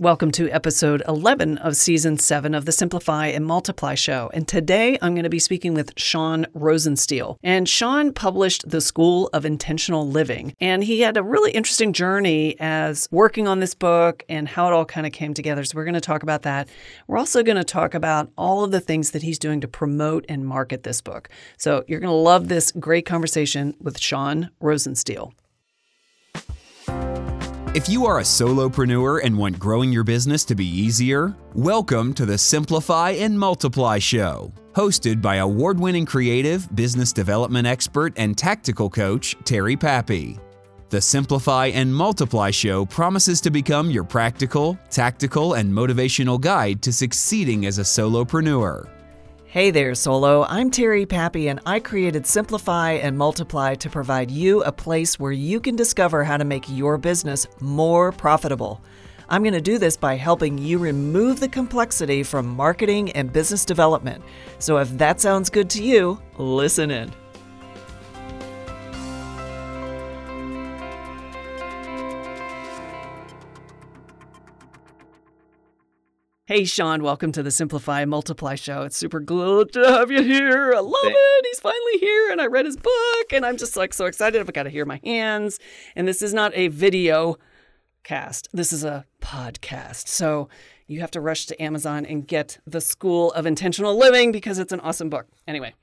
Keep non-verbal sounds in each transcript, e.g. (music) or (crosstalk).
Welcome to episode 11 of season 7 of the Simplify and Multiply show. And today I'm going to be speaking with Sean Rosenstiel. And Sean published The School of Intentional Living. And he had a really interesting journey as working on this book and how it all kind of came together. So we're going to talk about that. We're also going to talk about all of the things that he's doing to promote and market this book. So you're going to love this great conversation with Sean Rosenstiel. If you are a solopreneur and want growing your business to be easier, welcome to the Simplify and Multiply Show, hosted by award winning creative, business development expert, and tactical coach, Terry Pappy. The Simplify and Multiply Show promises to become your practical, tactical, and motivational guide to succeeding as a solopreneur. Hey there, Solo. I'm Terry Pappy, and I created Simplify and Multiply to provide you a place where you can discover how to make your business more profitable. I'm going to do this by helping you remove the complexity from marketing and business development. So if that sounds good to you, listen in. Hey, Sean, welcome to the Simplify Multiply show. It's super good to have you here. I love it. He's finally here, and I read his book, and I'm just like so excited. I've got to hear my hands. And this is not a video cast, this is a podcast. So you have to rush to Amazon and get The School of Intentional Living because it's an awesome book. Anyway,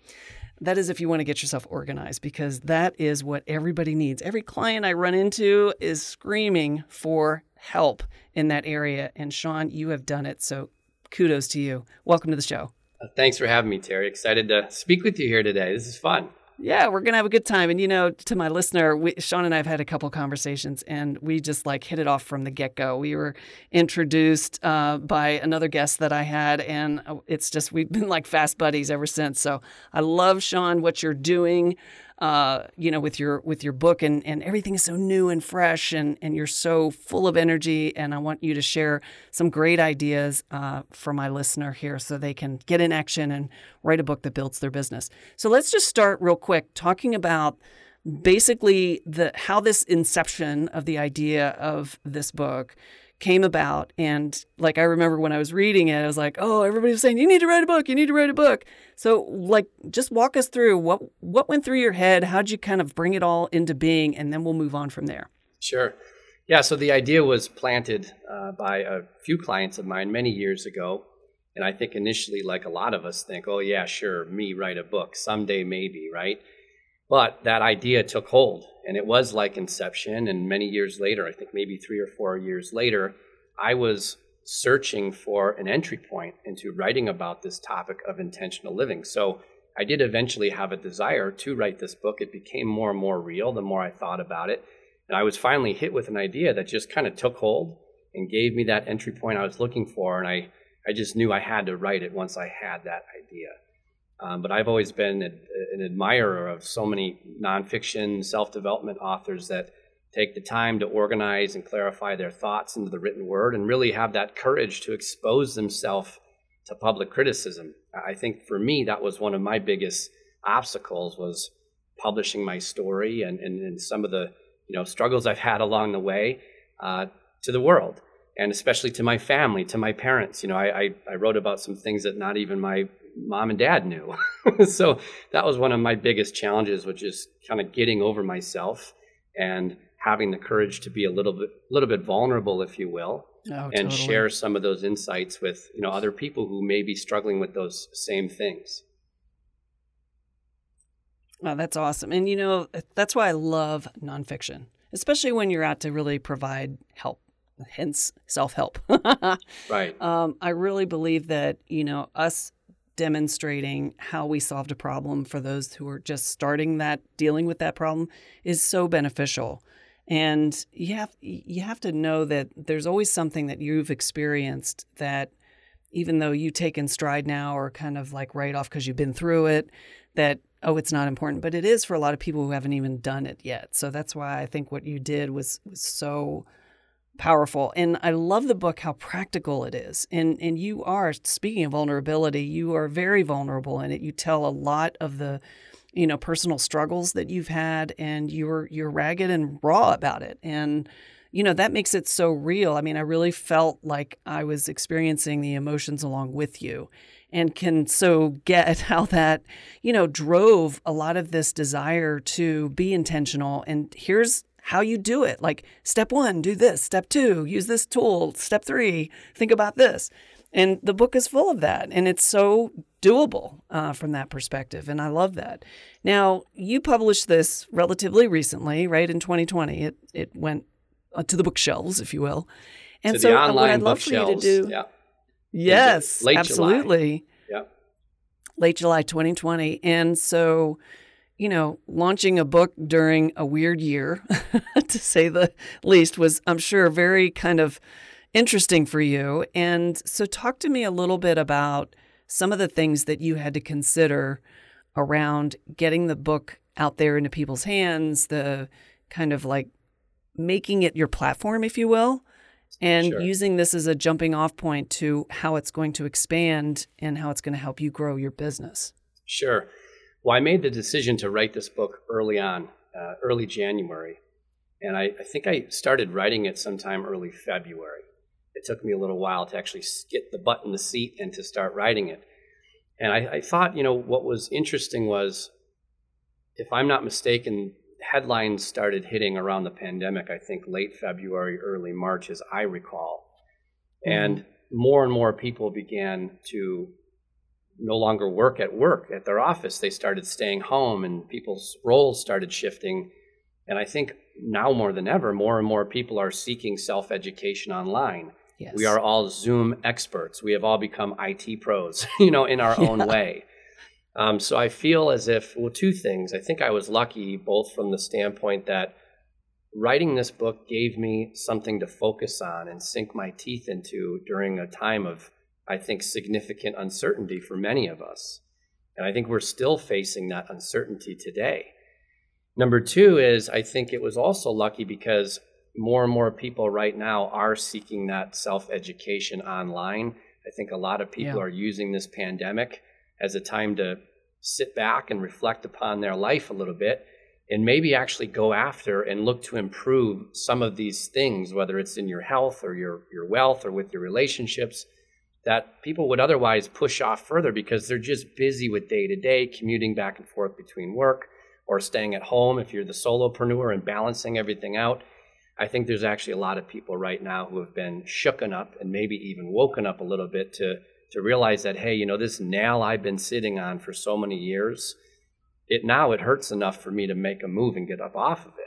that is if you want to get yourself organized because that is what everybody needs. Every client I run into is screaming for help in that area. And Sean, you have done it. So kudos to you. Welcome to the show. Uh, thanks for having me, Terry. Excited to speak with you here today. This is fun. Yeah, we're gonna have a good time. And you know, to my listener, we, Sean and I have had a couple conversations, and we just like hit it off from the get go. We were introduced uh, by another guest that I had, and uh, it's just we've been like fast buddies ever since. So I love Sean, what you're doing uh, you know, with your with your book and and everything is so new and fresh and and you're so full of energy. And I want you to share some great ideas uh, for my listener here so they can get in action and write a book that builds their business. So let's just start real quick talking about basically the how this inception of the idea of this book came about. And like I remember when I was reading it, I was like, oh, everybody was saying, you need to write a book, you need to write a book. So like just walk us through what what went through your head, how'd you kind of bring it all into being, and then we'll move on from there. Sure. Yeah, so the idea was planted uh, by a few clients of mine many years ago. And I think initially, like a lot of us think, oh, yeah, sure, me write a book, someday maybe, right? But that idea took hold, and it was like Inception. And many years later, I think maybe three or four years later, I was searching for an entry point into writing about this topic of intentional living. So I did eventually have a desire to write this book. It became more and more real the more I thought about it. And I was finally hit with an idea that just kind of took hold and gave me that entry point I was looking for. And I, I just knew I had to write it once I had that idea. Um, but I've always been a, an admirer of so many nonfiction, self development authors that take the time to organize and clarify their thoughts into the written word and really have that courage to expose themselves to public criticism. I think for me, that was one of my biggest obstacles was publishing my story and, and, and some of the you know struggles I've had along the way uh, to the world and especially to my family, to my parents. You know, I, I, I wrote about some things that not even my mom and dad knew. (laughs) so that was one of my biggest challenges, which is kind of getting over myself and having the courage to be a little bit, little bit vulnerable, if you will, oh, and totally. share some of those insights with you know other people who may be struggling with those same things. Wow, that's awesome. And you know, that's why I love nonfiction, especially when you're out to really provide help, hence self help. (laughs) right. Um, I really believe that, you know, us demonstrating how we solved a problem for those who are just starting that dealing with that problem is so beneficial and you have you have to know that there's always something that you've experienced that even though you take in stride now or kind of like write off because you've been through it that oh it's not important but it is for a lot of people who haven't even done it yet so that's why i think what you did was was so powerful and i love the book how practical it is and and you are speaking of vulnerability you are very vulnerable in it you tell a lot of the you know personal struggles that you've had and you're you're ragged and raw about it and you know, that makes it so real. I mean, I really felt like I was experiencing the emotions along with you and can so get (laughs) how that, you know, drove a lot of this desire to be intentional. And here's how you do it. Like step one, do this. Step two, use this tool. Step three, think about this. And the book is full of that. And it's so doable uh, from that perspective. And I love that. Now, you published this relatively recently, right? In 2020, it, it went uh, to the bookshelves, if you will. And so, uh, what I'd love for you to do. Yeah. Yes, late absolutely. July. Yeah. Late July 2020. And so, you know, launching a book during a weird year, (laughs) to say the least, was, I'm sure, very kind of interesting for you. And so, talk to me a little bit about some of the things that you had to consider around getting the book out there into people's hands, the kind of like making it your platform, if you will, and sure. using this as a jumping off point to how it's going to expand and how it's going to help you grow your business. Sure. Well, I made the decision to write this book early on, uh, early January. And I, I think I started writing it sometime early February it took me a little while to actually get the butt in the seat and to start writing it. And I, I thought, you know, what was interesting was, if I'm not mistaken, headlines started hitting around the pandemic, I think late February, early March, as I recall. Mm-hmm. And more and more people began to no longer work at work at their office. They started staying home and people's roles started shifting. And I think now more than ever, more and more people are seeking self education online. Yes. We are all Zoom experts. We have all become IT pros, (laughs) you know, in our yeah. own way. Um, so I feel as if, well, two things. I think I was lucky both from the standpoint that writing this book gave me something to focus on and sink my teeth into during a time of, I think, significant uncertainty for many of us. And I think we're still facing that uncertainty today. Number two is I think it was also lucky because more and more people right now are seeking that self education online. I think a lot of people yeah. are using this pandemic as a time to sit back and reflect upon their life a little bit and maybe actually go after and look to improve some of these things, whether it's in your health or your, your wealth or with your relationships, that people would otherwise push off further because they're just busy with day to day, commuting back and forth between work or staying at home if you're the solopreneur and balancing everything out. I think there's actually a lot of people right now who have been shooken up and maybe even woken up a little bit to to realize that hey, you know, this nail I've been sitting on for so many years, it now it hurts enough for me to make a move and get up off of it.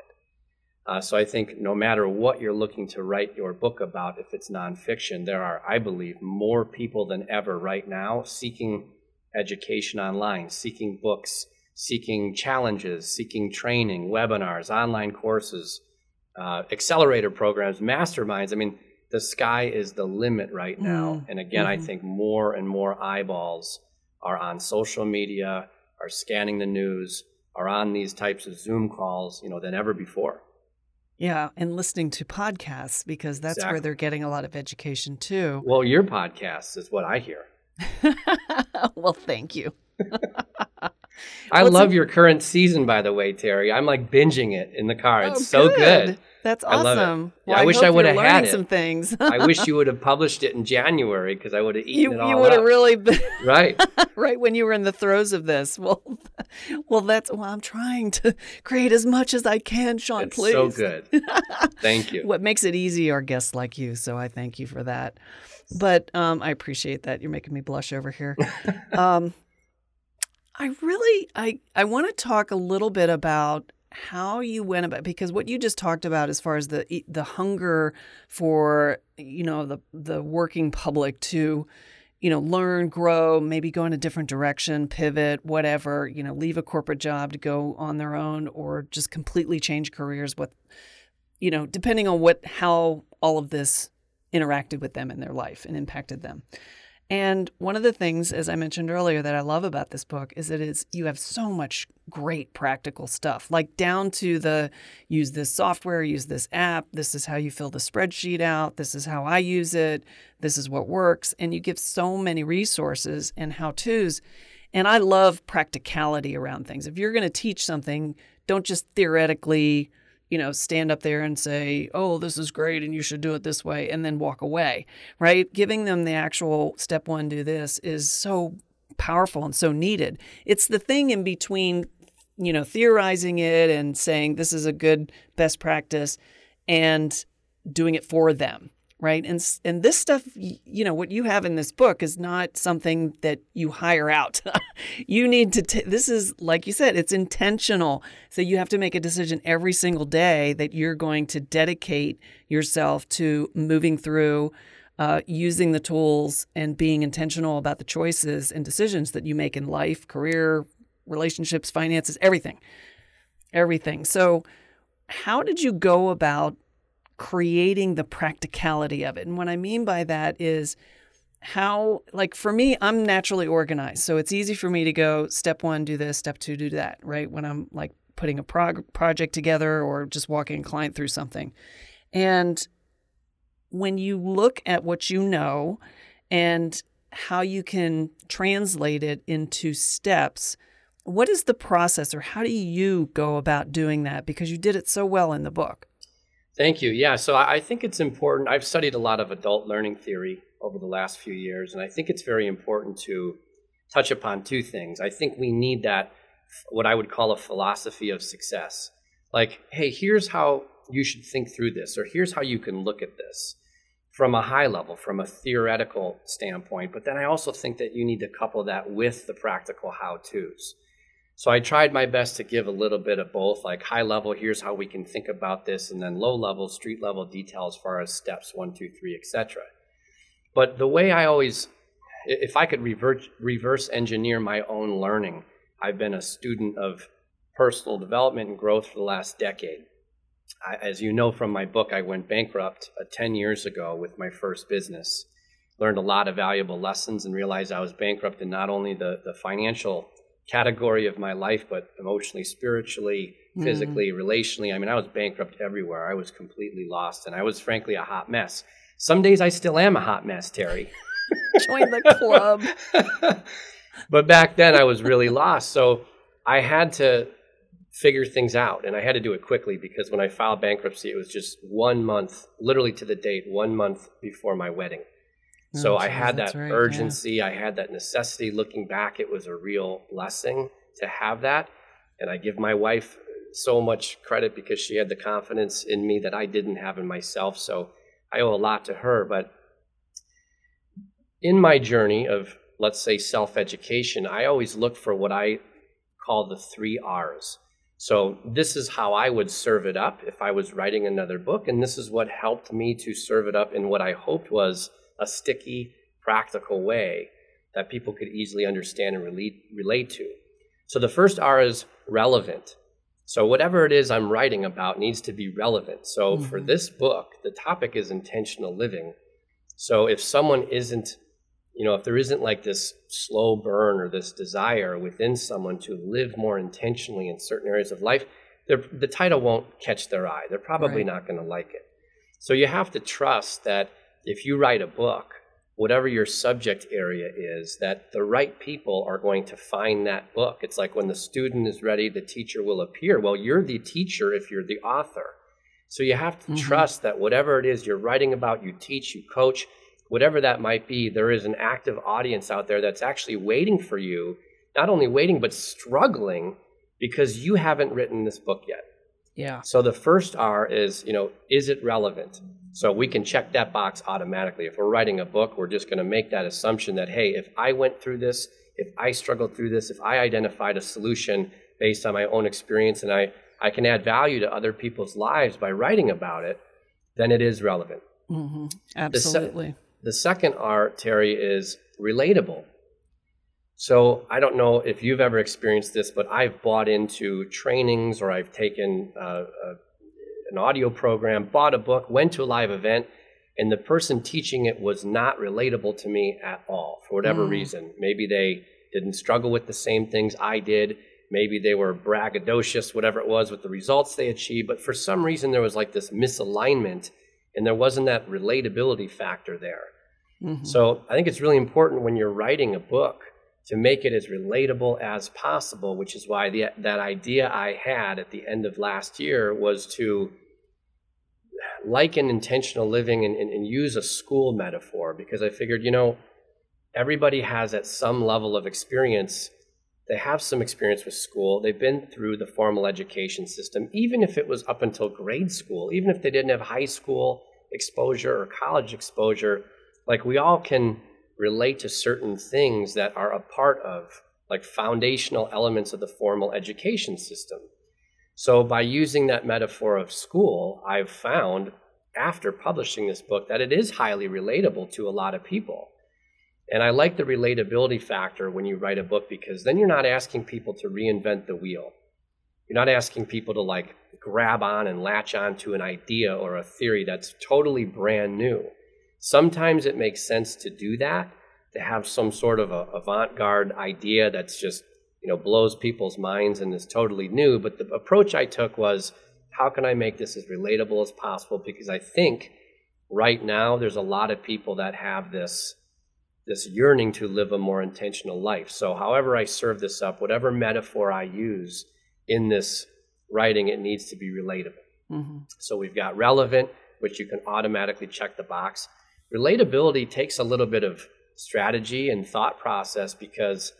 Uh, so I think no matter what you're looking to write your book about, if it's nonfiction, there are, I believe, more people than ever right now seeking education online, seeking books, seeking challenges, seeking training, webinars, online courses uh, accelerator programs, masterminds. I mean, the sky is the limit right now. Mm. And again, mm-hmm. I think more and more eyeballs are on social media, are scanning the news, are on these types of Zoom calls, you know, than ever before. Yeah, and listening to podcasts because that's exactly. where they're getting a lot of education too. Well, your podcast is what I hear. (laughs) well, thank you. I What's love your current season, by the way, Terry. I'm like binging it in the car. Oh, it's oh, so good. good. That's awesome. I, yeah, I, I wish I would have had it. some things. I wish (laughs) you would have published it in January because I would have eaten you, it all You would have really been (laughs) right, (laughs) right when you were in the throes of this. Well, well, that's well. I'm trying to create as much as I can, Sean. It's please. So good. Thank you. what makes it easy are guests like you. So I thank you for that. But um, I appreciate that. You're making me blush over here. Um, I really I I want to talk a little bit about how you went about because what you just talked about as far as the the hunger for you know the the working public to you know learn grow maybe go in a different direction pivot whatever you know leave a corporate job to go on their own or just completely change careers with you know depending on what how all of this interacted with them in their life and impacted them and one of the things, as I mentioned earlier, that I love about this book is that it's you have so much great practical stuff, like down to the use this software, use this app, this is how you fill the spreadsheet out, this is how I use it, this is what works. And you give so many resources and how to's. And I love practicality around things. If you're going to teach something, don't just theoretically you know, stand up there and say, oh, this is great and you should do it this way, and then walk away, right? Giving them the actual step one, do this is so powerful and so needed. It's the thing in between, you know, theorizing it and saying this is a good best practice and doing it for them right? And and this stuff you know what you have in this book is not something that you hire out. (laughs) You need to t- this is like you said it's intentional. So you have to make a decision every single day that you're going to dedicate yourself to moving through uh, using the tools and being intentional about the choices and decisions that you make in life career relationships finances everything. Everything. So how did you go about creating the practicality of it. And what I mean by that is how, like for me, I'm naturally organized. So it's easy for me to go step one, do this, step two, do that, right? When I'm like putting a prog- project together or just walking a client through something. And when you look at what you know and how you can translate it into steps, what is the process or how do you go about doing that? Because you did it so well in the book. Thank you. Yeah, so I think it's important. I've studied a lot of adult learning theory over the last few years, and I think it's very important to touch upon two things. I think we need that, what I would call a philosophy of success. Like, hey, here's how you should think through this, or here's how you can look at this from a high level, from a theoretical standpoint. But then I also think that you need to couple that with the practical how to's. So I tried my best to give a little bit of both, like high level, here's how we can think about this, and then low level, street level detail as far as steps one, two, three, etc. But the way I always, if I could reverse, reverse engineer my own learning, I've been a student of personal development and growth for the last decade. I, as you know from my book, I went bankrupt uh, 10 years ago with my first business. Learned a lot of valuable lessons and realized I was bankrupt in not only the, the financial category of my life, but emotionally, spiritually, mm. physically, mm. relationally. I mean, I was bankrupt everywhere. I was completely lost, and I was frankly a hot mess. Some days I still am a hot mess, Terry. (laughs) Join the club. (laughs) but back then I was really lost. So I had to figure things out, and I had to do it quickly because when I filed bankruptcy, it was just one month, literally to the date, one month before my wedding. So oh, I had that right, urgency, yeah. I had that necessity. Looking back, it was a real blessing to have that. And I give my wife so much credit because she had the confidence in me that I didn't have in myself. So I owe a lot to her. But in my journey of, let's say, self education, I always look for what I call the three R's. So this is how I would serve it up if I was writing another book. And this is what helped me to serve it up in what I hoped was a sticky, practical way that people could easily understand and relate, relate to. So the first R is relevant. So whatever it is I'm writing about needs to be relevant. So mm-hmm. for this book, the topic is intentional living. So if someone isn't, you know, if there isn't like this slow burn or this desire within someone to live more intentionally in certain areas of life, the title won't catch their eye. They're probably right. not going to like it. So you have to trust that if you write a book, whatever your subject area is, that the right people are going to find that book. It's like when the student is ready, the teacher will appear. Well, you're the teacher if you're the author. So you have to mm-hmm. trust that whatever it is you're writing about, you teach, you coach, whatever that might be, there is an active audience out there that's actually waiting for you, not only waiting, but struggling because you haven't written this book yet. Yeah. So the first R is, you know, is it relevant? So we can check that box automatically. If we're writing a book, we're just going to make that assumption that, hey, if I went through this, if I struggled through this, if I identified a solution based on my own experience and I, I can add value to other people's lives by writing about it, then it is relevant. Mm-hmm. Absolutely. The, se- the second R, Terry, is relatable. So I don't know if you've ever experienced this, but I've bought into trainings or I've taken uh, a, an audio program, bought a book, went to a live event, and the person teaching it was not relatable to me at all for whatever mm. reason. Maybe they didn't struggle with the same things I did. Maybe they were braggadocious, whatever it was, with the results they achieved. But for some reason, there was like this misalignment, and there wasn't that relatability factor there. Mm-hmm. So I think it's really important when you're writing a book to make it as relatable as possible, which is why the, that idea I had at the end of last year was to liken intentional living and, and, and use a school metaphor because I figured, you know, everybody has at some level of experience. They have some experience with school. They've been through the formal education system even if it was up until grade school even if they didn't have high school exposure or college exposure. Like we all can relate to certain things that are a part of like foundational elements of the formal education system so by using that metaphor of school i've found after publishing this book that it is highly relatable to a lot of people and I like the relatability factor when you write a book because then you're not asking people to reinvent the wheel. You're not asking people to like grab on and latch on to an idea or a theory that's totally brand new. Sometimes it makes sense to do that, to have some sort of a avant-garde idea that's just, you know, blows people's minds and is totally new, but the approach I took was how can I make this as relatable as possible because I think right now there's a lot of people that have this this yearning to live a more intentional life. So, however, I serve this up, whatever metaphor I use in this writing, it needs to be relatable. Mm-hmm. So, we've got relevant, which you can automatically check the box. Relatability takes a little bit of strategy and thought process because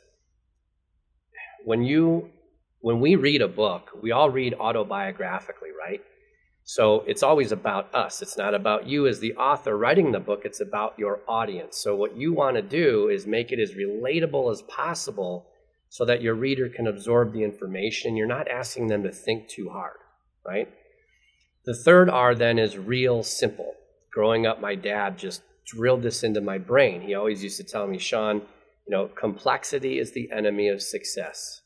when you when we read a book, we all read autobiographically, right? So it's always about us. It's not about you as the author writing the book, it's about your audience. So what you want to do is make it as relatable as possible so that your reader can absorb the information. You're not asking them to think too hard, right? The third R then is real simple. Growing up, my dad just drilled this into my brain. He always used to tell me, Sean, you know, complexity is the enemy of success.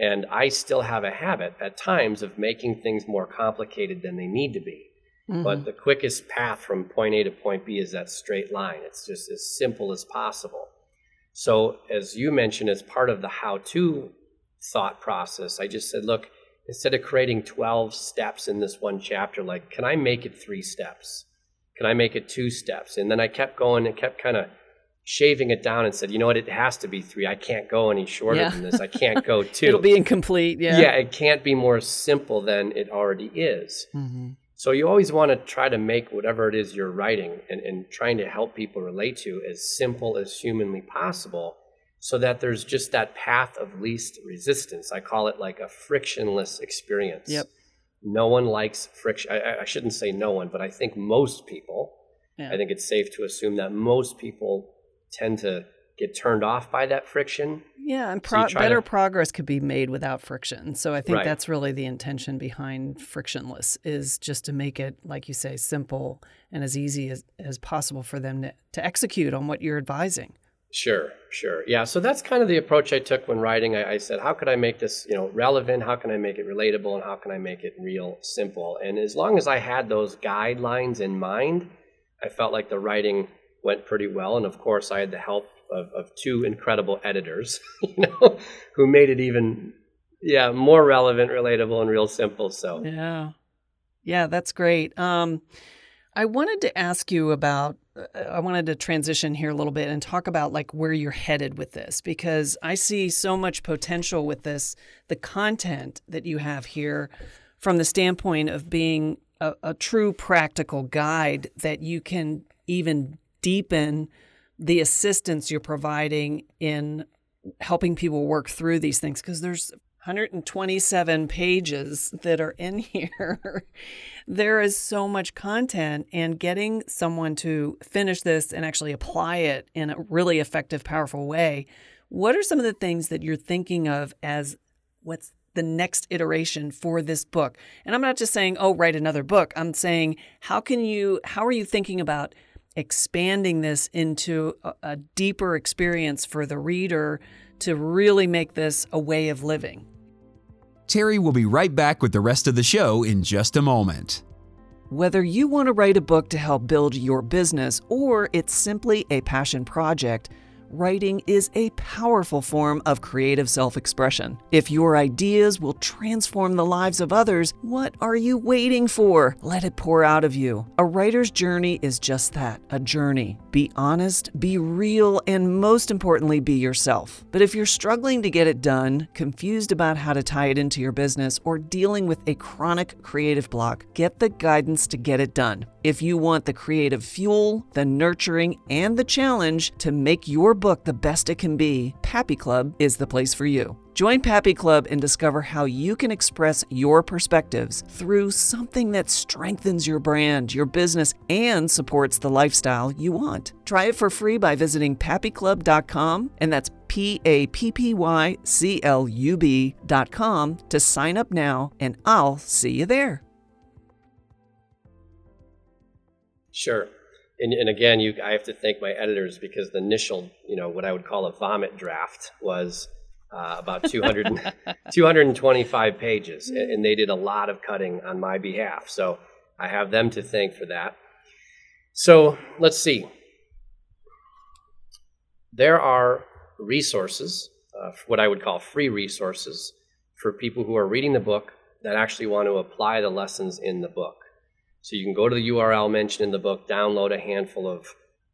And I still have a habit at times of making things more complicated than they need to be. Mm-hmm. But the quickest path from point A to point B is that straight line. It's just as simple as possible. So, as you mentioned, as part of the how to thought process, I just said, look, instead of creating 12 steps in this one chapter, like, can I make it three steps? Can I make it two steps? And then I kept going and kept kind of shaving it down and said, you know what, it has to be three. I can't go any shorter yeah. than this. I can't (laughs) go two. It'll be incomplete. Yeah. Yeah, it can't be more simple than it already is. Mm-hmm. So you always want to try to make whatever it is you're writing and, and trying to help people relate to as simple as humanly possible so that there's just that path of least resistance. I call it like a frictionless experience. Yep. No one likes friction. I, I shouldn't say no one, but I think most people, yeah. I think it's safe to assume that most people tend to get turned off by that friction. Yeah, and pro- so better to... progress could be made without friction. So I think right. that's really the intention behind frictionless is just to make it, like you say, simple and as easy as, as possible for them to, to execute on what you're advising. Sure, sure. Yeah, so that's kind of the approach I took when writing. I, I, said, how could I make this, you know, relevant? How can I make it relatable? And how can I make it real simple? And as long as I had those guidelines in mind, I felt like the writing went pretty well. And of course, I had the help of, of two incredible editors, (laughs) you know, who made it even, yeah, more relevant, relatable, and real simple. So yeah, yeah, that's great. Um, I wanted to ask you about. I wanted to transition here a little bit and talk about like where you're headed with this because I see so much potential with this. The content that you have here, from the standpoint of being a, a true practical guide that you can even deepen the assistance you're providing in helping people work through these things because there's 127 pages that are in (laughs) here. there is so much content, and getting someone to finish this and actually apply it in a really effective, powerful way. What are some of the things that you're thinking of as what's the next iteration for this book? And I'm not just saying, oh, write another book. I'm saying, how can you, how are you thinking about expanding this into a, a deeper experience for the reader to really make this a way of living. Terry will be right back with the rest of the show in just a moment. Whether you want to write a book to help build your business or it's simply a passion project, writing is a powerful form of creative self expression. If your ideas will transform the lives of others, what are you waiting for? Let it pour out of you. A writer's journey is just that a journey. Be honest, be real, and most importantly, be yourself. But if you're struggling to get it done, confused about how to tie it into your business, or dealing with a chronic creative block, get the guidance to get it done. If you want the creative fuel, the nurturing, and the challenge to make your book the best it can be, Pappy Club is the place for you. Join Pappy Club and discover how you can express your perspectives through something that strengthens your brand, your business, and supports the lifestyle you want. Try it for free by visiting pappyclub.com, and that's P A P P Y C L U B.com to sign up now, and I'll see you there. Sure. And, and again, you, I have to thank my editors because the initial, you know, what I would call a vomit draft was uh, about 200, (laughs) 225 pages, and, and they did a lot of cutting on my behalf. So I have them to thank for that. So let's see. There are resources, uh, what I would call free resources, for people who are reading the book that actually want to apply the lessons in the book. So you can go to the URL mentioned in the book, download a handful of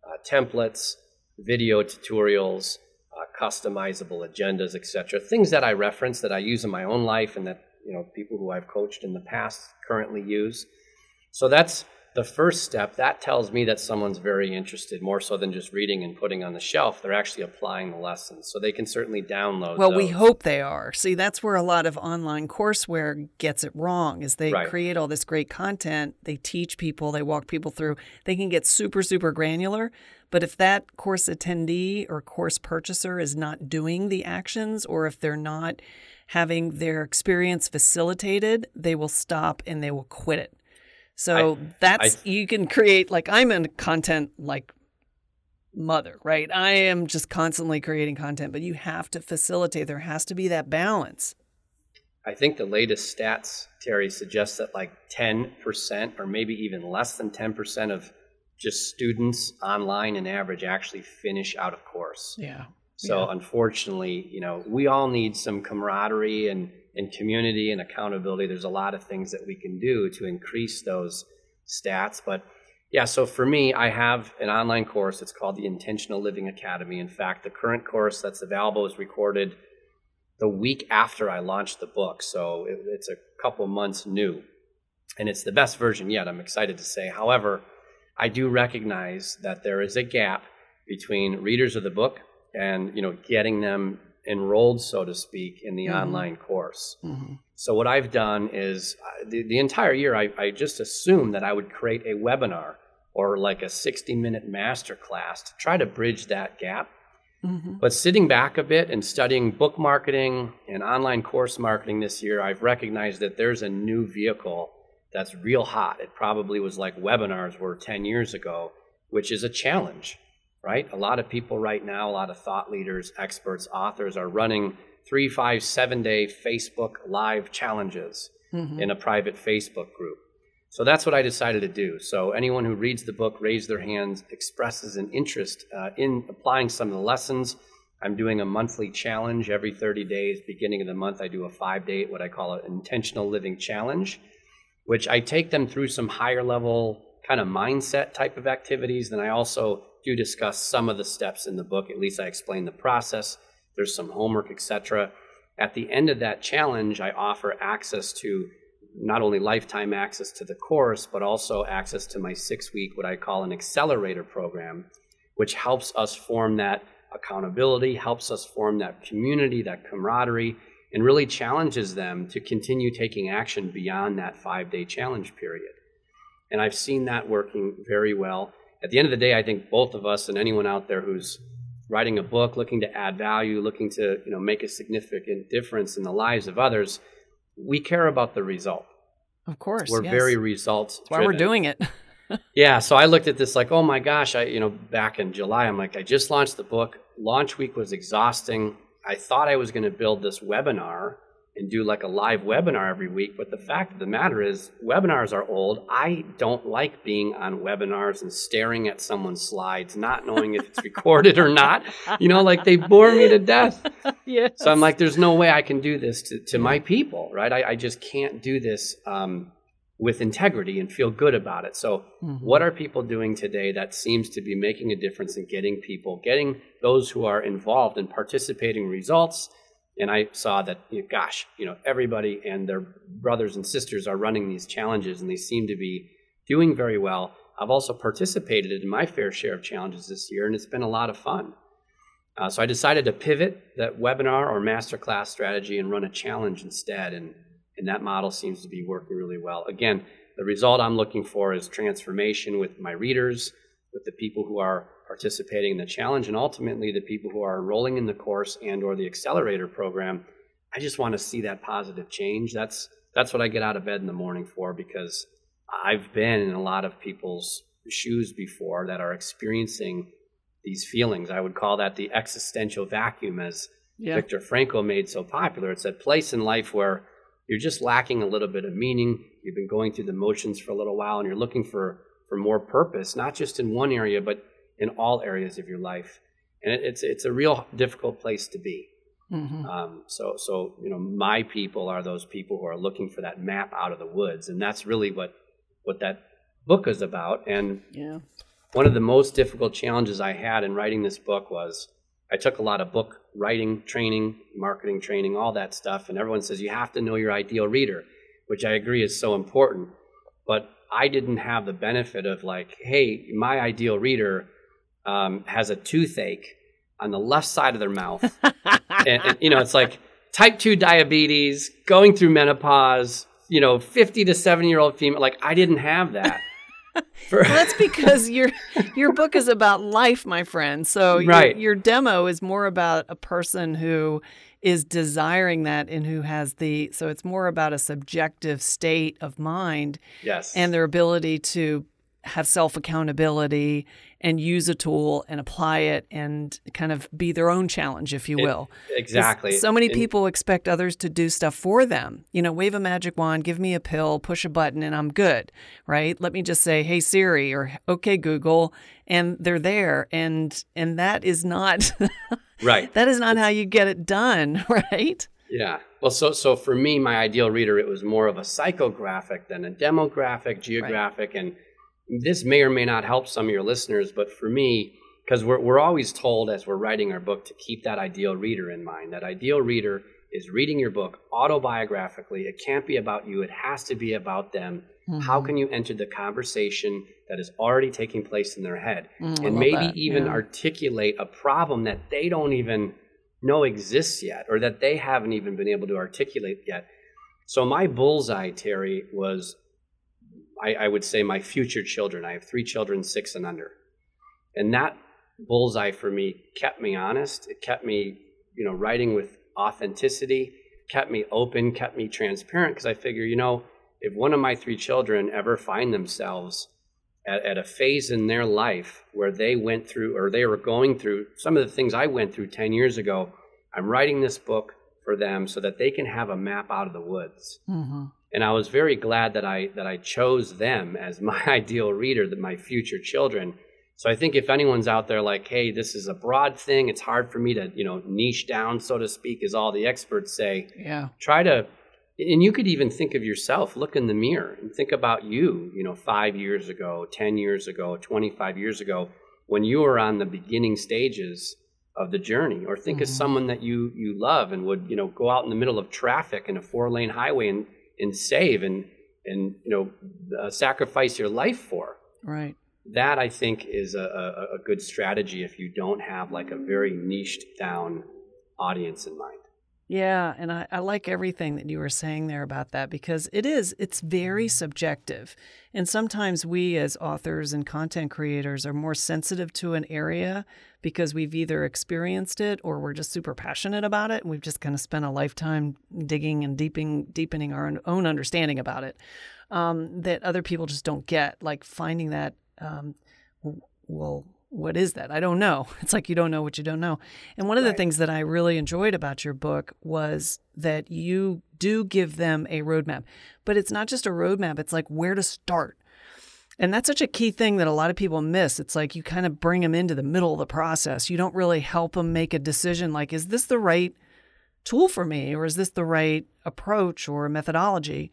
uh, templates, video tutorials, uh, customizable agendas, etc. Things that I reference that I use in my own life and that you know people who I've coached in the past currently use. So that's the first step, that tells me that someone's very interested, more so than just reading and putting on the shelf. They're actually applying the lessons. So they can certainly download Well, those. we hope they are. See, that's where a lot of online courseware gets it wrong is they Right. create all this great content, they teach people, they walk people through. They can get super super granular, but if that course attendee or course purchaser is not doing the actions or if they're not having their experience facilitated, they will stop and they will quit it. So that's you can create like I'm in content like mother, right? I am just constantly creating content, but you have to facilitate. There has to be that balance. I think the latest stats, Terry, suggests that like 10% or maybe even less than 10% of just students online in average actually finish out of course. Yeah. So unfortunately, you know, we all need some camaraderie and, and community and accountability. There's a lot of things that we can do to increase those stats. But yeah, so for me, I have an online course. It's called the Intentional Living Academy. In fact, the current course that's available is recorded the week after I launched the book. So it, it's a couple months new. And it's the best version yet, I'm excited to say. However, I do recognize that there is a gap between readers of the book and you know getting them enrolled so to speak in the Mhm. online course Mhm. so what i've done is uh, the, the entire year I, I just assumed that i would create a webinar or like a 60 minute master class to try to bridge that gap Mhm. but sitting back a bit and studying book marketing and online course marketing this year, I've recognized that there's a new vehicle that's real hot. It probably was like webinars were 10 years ago, which is a challenge, right? A lot of people right now, a lot of thought leaders, experts, authors are running three, five, seven day Facebook live challenges Mhm. in a private Facebook group. So that's what I decided to do. So anyone who reads the book, raise their hands, expresses an interest uh, in applying some of the lessons. I'm doing a monthly challenge every 30 days. Beginning of the month, I do a five day, what I call an intentional living challenge, which I take them through some higher level kind of mindset type of activities. Then I also do discuss some of the steps in the book. At least I explain the process. There's some homework, etc. At the end of that challenge, I offer access to not only lifetime access to the course, but also access to my six week, what I call an accelerator program, which helps us form that accountability, helps us form that community, that camaraderie, and really challenges them to continue taking action beyond that five day challenge period. And I've seen that working very well. At the end of the day, I think both of us and anyone out there who's writing a book, looking to add value, looking to you know make a significant difference in the lives of others, we care about the result. Of course. We're yes. very results. That's why we're doing it. (laughs) Yeah, so I looked at this like, oh my gosh, I you know back in July, I'm like, I just launched the book. Launch week was exhausting. I thought I was going to build this webinar and do like a live webinar every week. But the fact of the matter is, webinars are old. I don't like being on webinars and staring at someone's slides, not knowing if it's recorded or not. You know, like they bore me to death. (laughs) yes. So I'm like, there's no way I can do this to, to my people, right? I, I just can't do this um, with integrity and feel good about it. So, mm-hmm. what are people doing today that seems to be making a difference in getting people, getting those who are involved in participating results? And I saw that, you know, gosh, you know, everybody and their brothers and sisters are running these challenges, and they seem to be doing very well. I've also participated in my fair share of challenges this year, and it's been a lot of fun. Uh, so I decided to pivot that webinar or masterclass strategy and run a challenge instead. And and that model seems to be working really well. Again, the result I'm looking for is transformation with my readers, with the people who are participating in the challenge, and ultimately the people who are enrolling in the course and or the accelerator program. I just want to see that positive change. That's that's what I get out of bed in the morning for because I've been in a lot of people's shoes before that are experiencing these feelings. I would call that the existential vacuum, as yeah. Viktor Frankl made so popular. It's that place in life where you're just lacking a little bit of meaning. You've been going through the motions for a little while and you're looking for, for more purpose, not just in one area, but in all areas of your life. And it, it's, it's a real difficult place to be. Mm-hmm. Um, so, so, you know, my people are those people who are looking for that map out of the woods. And that's really what, what that book is about. And yeah. one of the most difficult challenges I had in writing this book was I took a lot of book writing training, marketing training, all that stuff. And everyone says you have to know your ideal reader, which I agree is so important. But I didn't have the benefit of like, hey, my ideal reader um, has a toothache on the left side of their mouth. (laughs) and, and, you know, it's like type 2 diabetes, going through menopause, you know, 50 to 70 year old female. Like, I didn't have that. (laughs) well, that's because your your book is about life, my friend. So right. your, your demo is more about a person who is desiring that and who has the so it's more about a subjective state of mind yes and their ability to have self accountability and use a tool and apply it and kind of be their own challenge, if you will. It, exactly. So many people expect others to do stuff for them. You know, wave a magic wand, give me a pill, push a button, and I'm good, right? Let me just say, "Hey Siri" or "Okay Google," and they're there. And and that is not (laughs) right. That is not how you get it done, (laughs) right? Yeah. Well, so so for me, my ideal reader, it was more of a psychographic than a demographic, geographic, right. and this may or may not help some of your listeners, but for me, because we're, we're always told as we're writing our book to keep that ideal reader in mind. That ideal reader is reading your book autobiographically. It can't be about you, it has to be about them. Mm-hmm. How can you enter the conversation that is already taking place in their head? Mm, and maybe that. even yeah. articulate a problem that they don't even know exists yet or that they haven't even been able to articulate yet. So, my bullseye, Terry, was I, I would say my future children. I have three children, six and under. And that bullseye for me kept me honest. It kept me, you know, writing with authenticity, kept me open, kept me transparent because I figure, you know, if one of my three children ever find themselves at, at, a phase in their life where they went through or they were going through some of the things I went through 10 years ago, I'm writing this book for them so that they can have a map out of the woods. Mm-hmm and I was very glad that I that I chose them as my (laughs) ideal reader, that my future children. So I think if anyone's out there like, hey, this is a broad thing, it's hard for me to you know niche down, so to speak, as all the experts say. Yeah. Try to, and you could even think of yourself. Look in the mirror and think about you. You know, five years ago, ten years ago, twenty-five years ago, when you were on the beginning stages of the journey or think mm-hmm. of someone that you you love and would you know go out in the middle of traffic in a four lane highway and and save and and you know uh, sacrifice your life for. Right. That I think is a, a, a good strategy if you don't have like a very niched down audience in mind. Yeah, and I, I, like everything that you were saying there about that because it is, it's very subjective. And sometimes we as authors and content creators are more sensitive to an area because we've either experienced it or we're just super passionate about it. And we've just kind of spent a lifetime digging and deepening, deepening our own understanding about it um, that other people just don't get. Like finding that um, will what is that? I don't know. (laughs) It's like you don't know what you don't know. And one of the things that I really enjoyed about your book was that you do give them a roadmap, but it's not just a roadmap, it's like where to start. And that's such a key thing that a lot of people miss. It's like you kind of bring them into the middle of the process. You don't really help them make a decision like, is this the right tool for me or is this the right approach or methodology?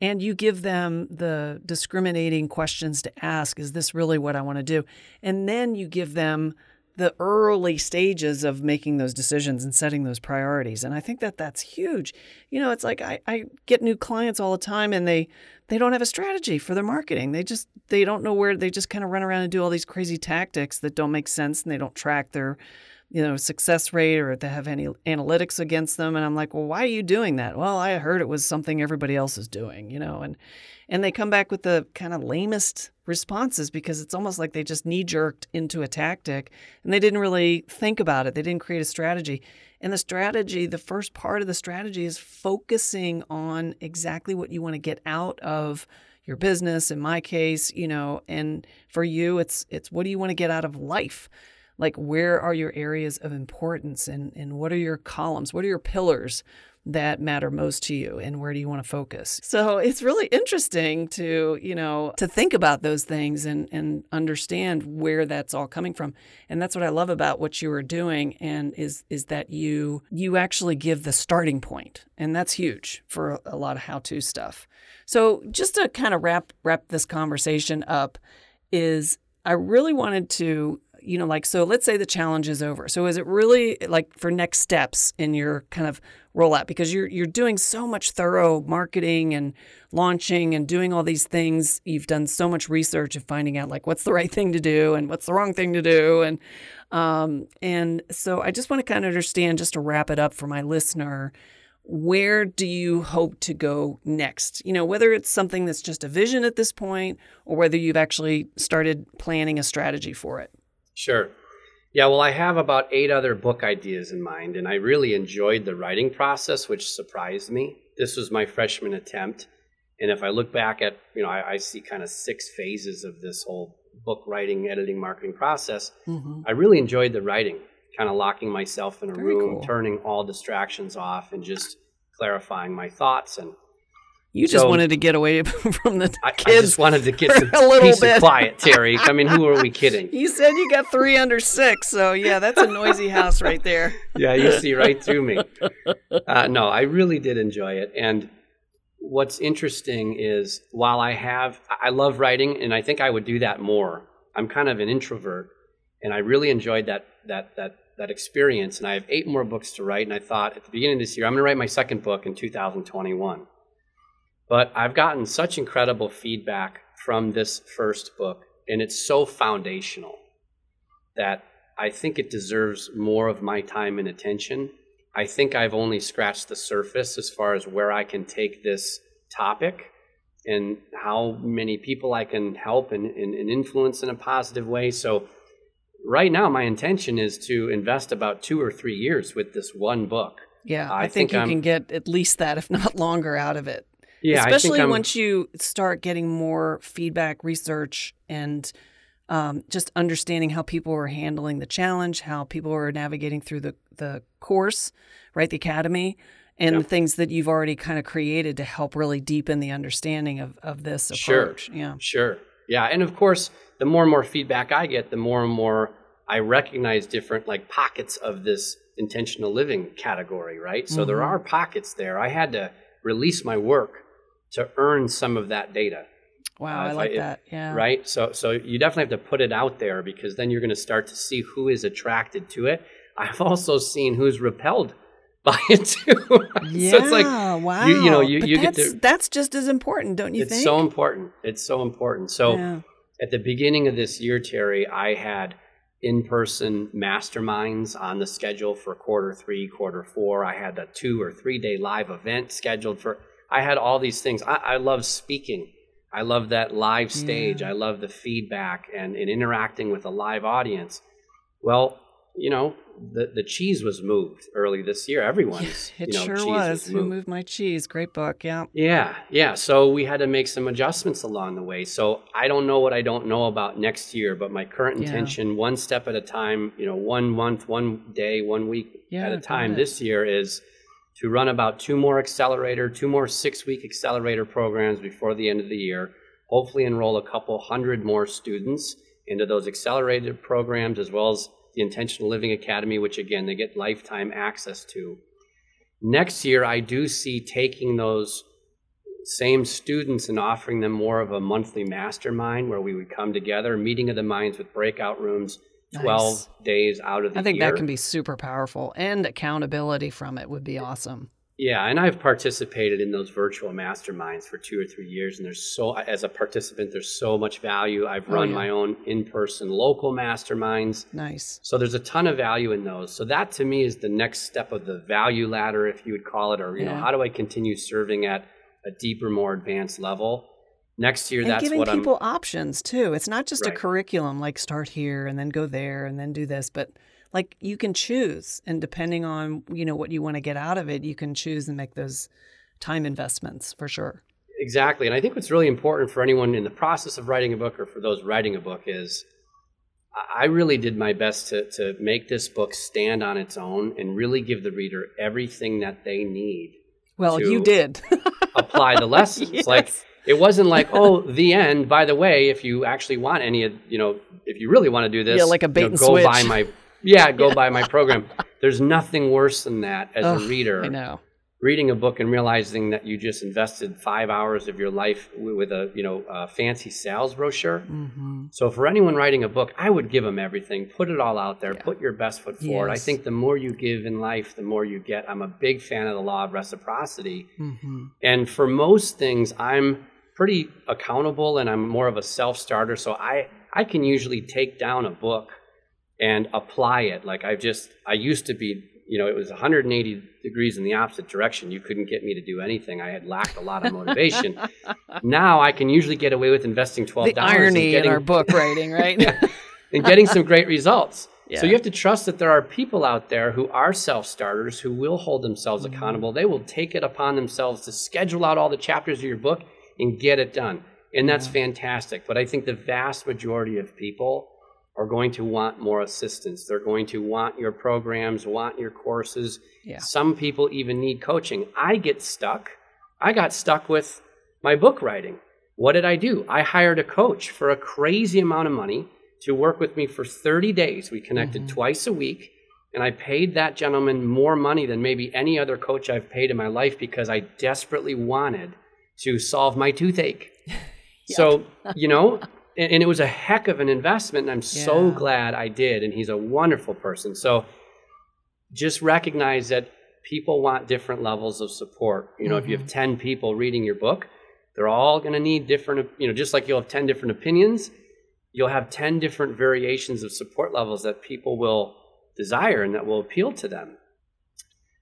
And you give them the discriminating questions to ask Is this really what I want to do? And then you give them the early stages of making those decisions and setting those priorities. And I think that that's huge. You know, it's like I, I get new clients all the time and they they don't have a strategy for their marketing. They just they don't know where they just kind of run around and do all these crazy tactics that don't make sense and they don't track their you know success rate or they have any analytics against them and i'm like well why are you doing that? Well i heard it was something everybody else is doing you know and and they come back with the kind of lamest responses because it's almost like they just knee jerked into a tactic and they didn't really think about it. They didn't create a strategy and the strategy the first part of the strategy is focusing on exactly what you want to get out of your business in my case you know and for you it's it's what do you want to get out of life like where are your areas of importance and, and what are your columns? What are your pillars that matter most to you and where do you want to focus? So it's really interesting to you know to think about those things and and understand where that's all coming from. And that's what i love about what you are doing and is is that you you actually give the starting point and that's huge for a, lot of how to stuff. So just to kind of wrap wrap this conversation up is i really wanted to you know, like, so let's say the challenge is over. So is it really like for next steps in your kind of rollout? Because you're you're doing so much thorough marketing and launching and doing all these things. You've done so much research of finding out like what's the right thing to do and what's the wrong thing to do. And um, and so I just want to kind of understand, just to wrap it up for my listener, where do you hope to go next? You know, whether it's something that's just a vision at this point or whether you've actually started planning a strategy for it. Sure. Yeah, well, I have about eight other book ideas in mind, and I really enjoyed the writing process, which surprised me. This was my freshman attempt. And if I look back at, you know, I, I see kind of six phases of this whole book writing, editing, marketing process. Mm-hmm. I really enjoyed the writing, kind of locking myself in a Very room, cool. turning all distractions off, and just clarifying my thoughts. And You just So- wanted to get away (laughs) from the I, I kids. just wanted to get some a little peace bit. and quiet, Terry. I mean, who are we kidding? (laughs) you said you got three under six, so yeah, that's a noisy house right there. (laughs) yeah, you see right through me. Uh, no, I really did enjoy it. And what's interesting is while I have, I love writing, and I think I would do that more. I'm kind of an introvert, and I really enjoyed that that that that experience. And I have eight more books to write. And I thought at the beginning of this year, I'm going to write my second book in 2021. But I've gotten such incredible feedback from this first book, and it's so foundational that I think it deserves more of my time and attention. I think I've only scratched the surface as far as where I can take this topic and how many people I can help and, and, and influence in a positive way. So, right now, my intention is to invest about two or three years with this one book. Yeah, I I, think, think you I'm- can get at least that, if not longer, out of it. Yeah, I especially once you start getting more feedback, research, and um, just understanding how people are handling the challenge, how people are navigating through the the course, right, the academy, and Yeah. the things that you've already kind of created to help really deepen the understanding of of this approach. Sure. Yeah. Sure. Yeah. And of course, the more and more feedback I get, the more and more I recognize different like pockets of this intentional living category, right? So there Mhm. are pockets there. I had to release my work to earn some of that data, Wow, Uh, I like I- that. Yeah. right? So so you definitely have to put it out there because then you're going to start to see who is attracted to it. I've also seen who's repelled (laughs) by it too. Yeah. (laughs) so it's like wow. you- you know, you- But you get that's, to- that's just as important, don't you it's think? so important. It's so important. So yeah. at the beginning of this year, Terry, I had in person masterminds on the schedule for quarter three, quarter four. I had a two or three day live event scheduled for, I had all these things. I, I love speaking. I love that live stage. Yeah. I love the feedback and, and interacting with a live audience. Well, you know, the, the cheese was moved early this year. Everyone's, It you know, sure cheese was. Who moved. moved my cheese? Great book. Yeah. Yeah, yeah. So we had to make some adjustments along the way. So I don't know what I don't know about next year, but my current Yeah. intention, one step at a time, you know, one month, one day, one week Yeah, at a time this year is to run about two more accelerator, two more six week accelerator programs before the end of the year. Hopefully, enroll a couple hundred more students into those accelerated programs as well as the Intentional Living Academy, which again, they get lifetime access to. Next year, I do see taking those same students and offering them more of a monthly mastermind where we would come together, meeting of the minds with breakout rooms, 12 Nice. days out of the year. I think year. that can be super powerful, and accountability from it would be awesome. Yeah, and I've participated in those virtual masterminds for two or three years, and there's so as a participant, there's so much value. I've Oh, run yeah. my own in-person local masterminds, Nice. so there's a ton of value in those. So that to me is the next step of the value ladder, if you would call it, or you know, how do I continue serving at a deeper, more advanced level? Next year, and that's giving people options too. It's not just a curriculum like start here and then go there and then do this, but like you can choose and depending on, you know, what you want to get out of it, you can choose and make those time investments for sure. Exactly. And I think what's really important for anyone in the process of writing a book or for those writing a book is I- I really did my best to, to make this book stand on its own and really give the reader everything that they need. Well, you did. (laughs) Apply the lessons. Yes. Like it wasn't like, (laughs) oh, the end. By the way, if you actually want any of, you know, if you really want to do this, Yeah, like a you bait know, and go buy switch. my, yeah, go buy my program. (laughs) There's nothing worse than that as Ugh, a reader I know. reading a book and realizing that you just invested five hours of your life with a you know a fancy sales brochure. hmm So for anyone writing a book, I would give them everything. Put it all out there. Put your best foot forward. I think the more you give in life, the more you get. I'm a big fan of the law of reciprocity. hmm And for most things, I'm pretty accountable and I'm more of a self-starter. So I I can usually take down a book and apply it. Like I just I used to be, you know, it was 180 degrees in the opposite direction. You couldn't get me to do anything. I had lacked a lot of motivation. (laughs) now I can usually get away with investing twelve The dollars irony and getting, in our book writing, right? (laughs) and getting some great results. (laughs) Yeah. So you have to trust that there are people out there who are self-starters who will hold themselves Mm-hmm. accountable. They will take it upon themselves to schedule out all the chapters of your book and get it done. And that's mm-hmm. fantastic. But I think the vast majority of people are going to want more assistance. They're going to want your programs, want your courses. Yeah. Some people even need coaching. I get stuck. I got stuck with my book writing. What did I do? I hired a coach for a crazy amount of money to work with me for 30 days. We connected mm-hmm. twice a week, and I paid that gentleman more money than maybe any other coach I've paid in my life because I desperately wanted to solve my toothache. (laughs) So, you know, and, and it was a heck of an investment, and I'm so glad I did. And he's a wonderful person. So just recognize that people want different levels of support. You know, if you have mm-hmm. 10 people reading your book, they're all going to need different, you know, just like you'll have 10 different opinions, you'll have 10 different variations of support levels that people will desire and that will appeal to them.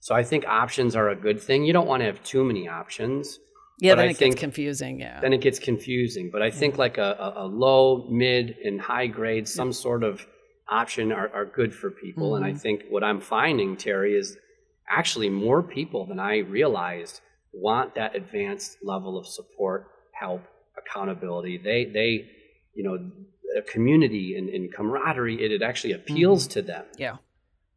So I think options are a good thing. You don't want to have too many options. Yeah, But then I it think- gets confusing. Yeah. Then it gets confusing. But I think mm. like a, a, low, mid, and high grade, some sort of option are, are good for people. And I mm-hmm. think what I'm finding, Terry, is actually more people than I realized want that advanced level of support, help, accountability. They, they, you know, a community and, and camaraderie, it, it actually appeals mm-hmm. to them, yeah.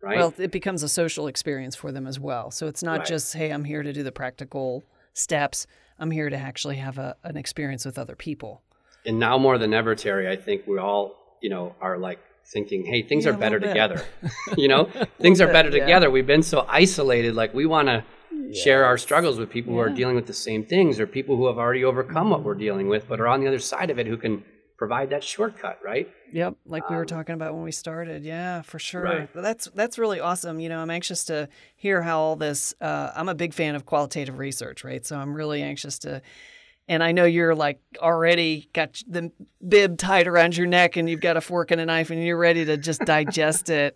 right? Well, it becomes a social experience for them as well. So it's not Right. just, hey, I'm here to do the practical steps. I'm here to actually have a, an experience with other people. and now more than ever, Terry, I think we all, you know, are like thinking, hey, things Yeah, are better together. (laughs) you know, things are bit, better yeah. together. We've been so isolated. Like we want to share our struggles with people who are dealing with the same things or people who have already overcome what we're Mm-hmm. dealing with, but are on the other side of it who can provide that shortcut, right? Yep, like we were Um, talking about when we started. Yeah, for sure. Right. That's that's really awesome. You know, I'm anxious to hear how all this. Uh, I'm a big fan of qualitative research, right? So I'm really anxious to. And I know you're like already got the bib tied around your neck, and you've got a fork and a knife, and you're ready to just digest it.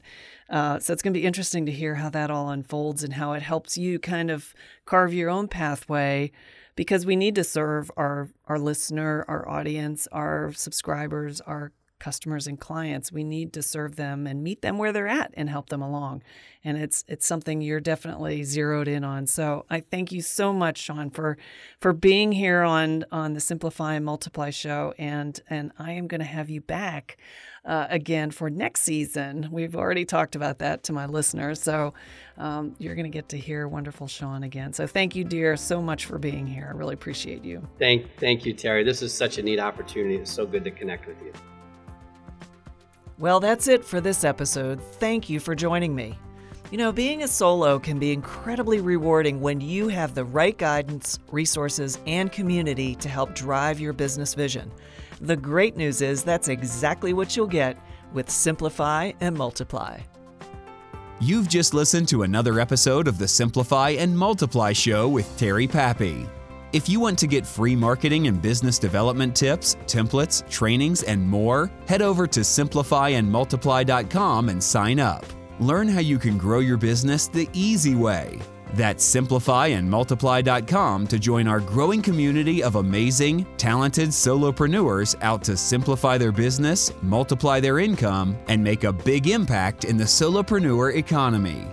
Uh, so it's going to be interesting to hear how that all unfolds and how it helps you kind of carve your own pathway because we need to serve our our listener, our audience, our subscribers, our customers and clients. We need to serve them and meet them where they're at and help them along. And it's it's something you're definitely zeroed in on. So I thank you so much, Sean, for for being here on on the Simplify and Multiply show. And and I am going to have you back uh, again for next season. We've already talked about that to my listeners. So um, you're going to get to hear wonderful Sean again. So thank you, dear, so much for being here. I really appreciate you. Thank, thank you, Terry. This is such a neat opportunity. It's so good to connect with you. Well, that's it for this episode. Thank you for joining me. You know, being a solo can be incredibly rewarding when you have the right guidance, resources, and community to help drive your business vision. The great news is that's exactly what you'll get with Simplify and Multiply. You've just listened to another episode of the Simplify and Multiply Show with Terry Pappy. If you want to get free marketing and business development tips, templates, trainings, and more, head over to simplifyandmultiply.com and sign up. Learn how you can grow your business the easy way. That's simplifyandmultiply.com to join our growing community of amazing, talented solopreneurs out to simplify their business, multiply their income, and make a big impact in the solopreneur economy.